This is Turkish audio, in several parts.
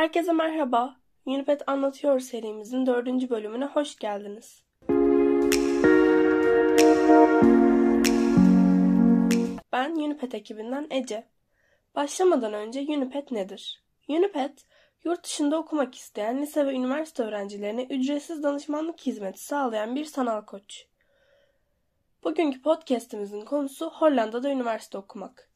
Herkese merhaba. Unipet Anlatıyor serimizin dördüncü bölümüne hoş geldiniz. Ben Unipet ekibinden Ece. Başlamadan önce Unipet nedir? Unipet, yurt dışında okumak isteyen lise ve üniversite öğrencilerine ücretsiz danışmanlık hizmeti sağlayan bir sanal koç. Bugünkü podcastimizin konusu Hollanda'da üniversite okumak.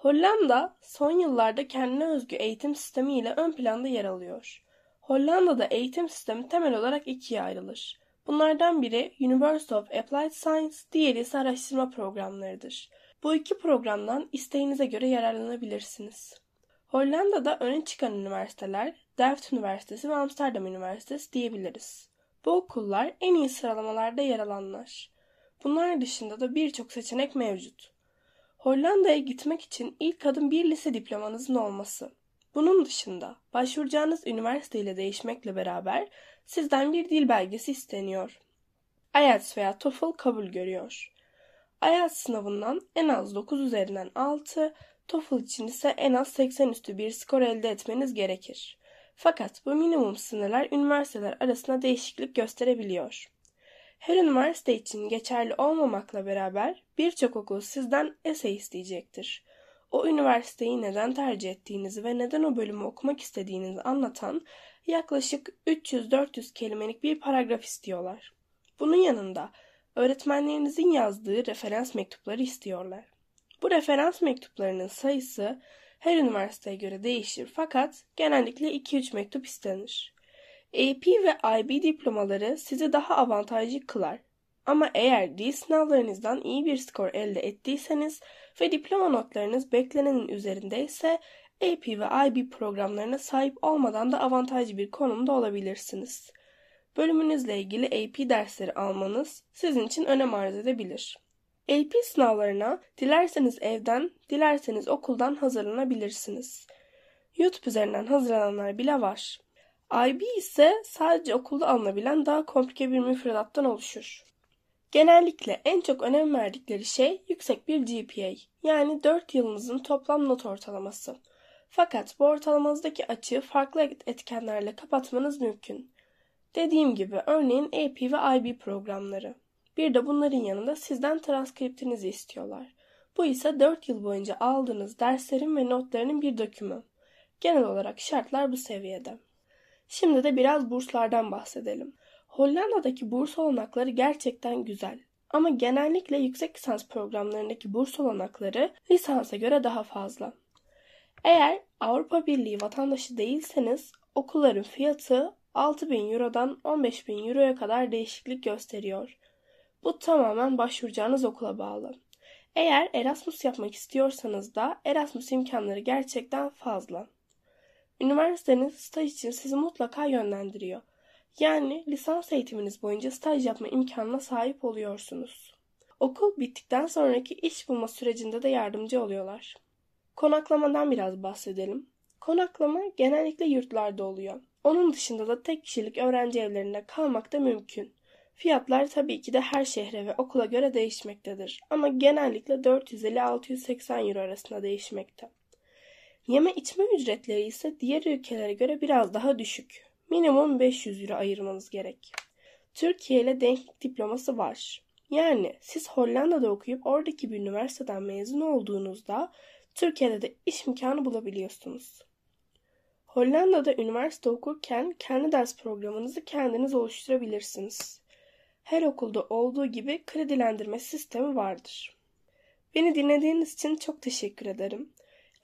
Hollanda son yıllarda kendine özgü eğitim sistemi ile ön planda yer alıyor. Hollanda'da eğitim sistemi temel olarak ikiye ayrılır. Bunlardan biri University of Applied Science, diğeri ise araştırma programlarıdır. Bu iki programdan isteğinize göre yararlanabilirsiniz. Hollanda'da öne çıkan üniversiteler Delft Üniversitesi ve Amsterdam Üniversitesi diyebiliriz. Bu okullar en iyi sıralamalarda yer alanlar. Bunlar dışında da birçok seçenek mevcut. Hollanda'ya gitmek için ilk adım bir lise diplomanızın olması. Bunun dışında başvuracağınız üniversite ile değişmekle beraber sizden bir dil belgesi isteniyor. IELTS veya TOEFL kabul görüyor. IELTS sınavından en az 9 üzerinden 6, TOEFL için ise en az 80 üstü bir skor elde etmeniz gerekir. Fakat bu minimum sınırlar üniversiteler arasında değişiklik gösterebiliyor. Her üniversite için geçerli olmamakla beraber birçok okul sizden essay isteyecektir. O üniversiteyi neden tercih ettiğinizi ve neden o bölümü okumak istediğinizi anlatan yaklaşık 300-400 kelimelik bir paragraf istiyorlar. Bunun yanında öğretmenlerinizin yazdığı referans mektupları istiyorlar. Bu referans mektuplarının sayısı her üniversiteye göre değişir fakat genellikle 2-3 mektup istenir. AP ve IB diplomaları sizi daha avantajlı kılar. Ama eğer dil sınavlarınızdan iyi bir skor elde ettiyseniz ve diploma notlarınız beklenenin üzerindeyse AP ve IB programlarına sahip olmadan da avantajlı bir konumda olabilirsiniz. Bölümünüzle ilgili AP dersleri almanız sizin için önem arz edebilir. AP sınavlarına dilerseniz evden, dilerseniz okuldan hazırlanabilirsiniz. YouTube üzerinden hazırlananlar bile var. IB ise sadece okulda alınabilen daha komplike bir müfredattan oluşur. Genellikle en çok önem verdikleri şey yüksek bir GPA yani 4 yılınızın toplam not ortalaması. Fakat bu ortalamanızdaki açığı farklı etkenlerle kapatmanız mümkün. Dediğim gibi örneğin AP ve IB programları. Bir de bunların yanında sizden transkriptinizi istiyorlar. Bu ise 4 yıl boyunca aldığınız derslerin ve notlarının bir dökümü. Genel olarak şartlar bu seviyede. Şimdi de biraz burslardan bahsedelim. Hollanda'daki burs olanakları gerçekten güzel. Ama genellikle yüksek lisans programlarındaki burs olanakları lisansa göre daha fazla. Eğer Avrupa Birliği vatandaşı değilseniz okulların fiyatı 6000 Euro'dan 15000 Euro'ya kadar değişiklik gösteriyor. Bu tamamen başvuracağınız okula bağlı. Eğer Erasmus yapmak istiyorsanız da Erasmus imkanları gerçekten fazla. Üniversiteniz staj için sizi mutlaka yönlendiriyor. Yani lisans eğitiminiz boyunca staj yapma imkanına sahip oluyorsunuz. Okul bittikten sonraki iş bulma sürecinde de yardımcı oluyorlar. Konaklamadan biraz bahsedelim. Konaklama genellikle yurtlarda oluyor. Onun dışında da tek kişilik öğrenci evlerinde kalmak da mümkün. Fiyatlar tabii ki de her şehre ve okula göre değişmektedir ama genellikle 450-680 euro arasında değişmekte. Yeme içme ücretleri ise diğer ülkelere göre biraz daha düşük. Minimum 500 euro ayırmanız gerek. Türkiye ile denklik diploması var. Yani siz Hollanda'da okuyup oradaki bir üniversiteden mezun olduğunuzda Türkiye'de de iş imkanı bulabiliyorsunuz. Hollanda'da üniversite okurken kendi ders programınızı kendiniz oluşturabilirsiniz. Her okulda olduğu gibi kredilendirme sistemi vardır. Beni dinlediğiniz için çok teşekkür ederim.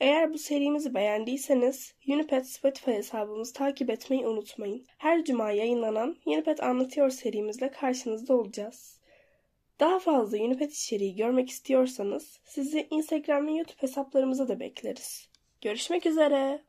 Eğer bu serimizi beğendiyseniz Unipet Spotify hesabımızı takip etmeyi unutmayın. Her cuma yayınlanan Unipet Anlatıyor serimizle karşınızda olacağız. Daha fazla Unipet içeriği görmek istiyorsanız sizi Instagram ve YouTube hesaplarımıza da bekleriz. Görüşmek üzere.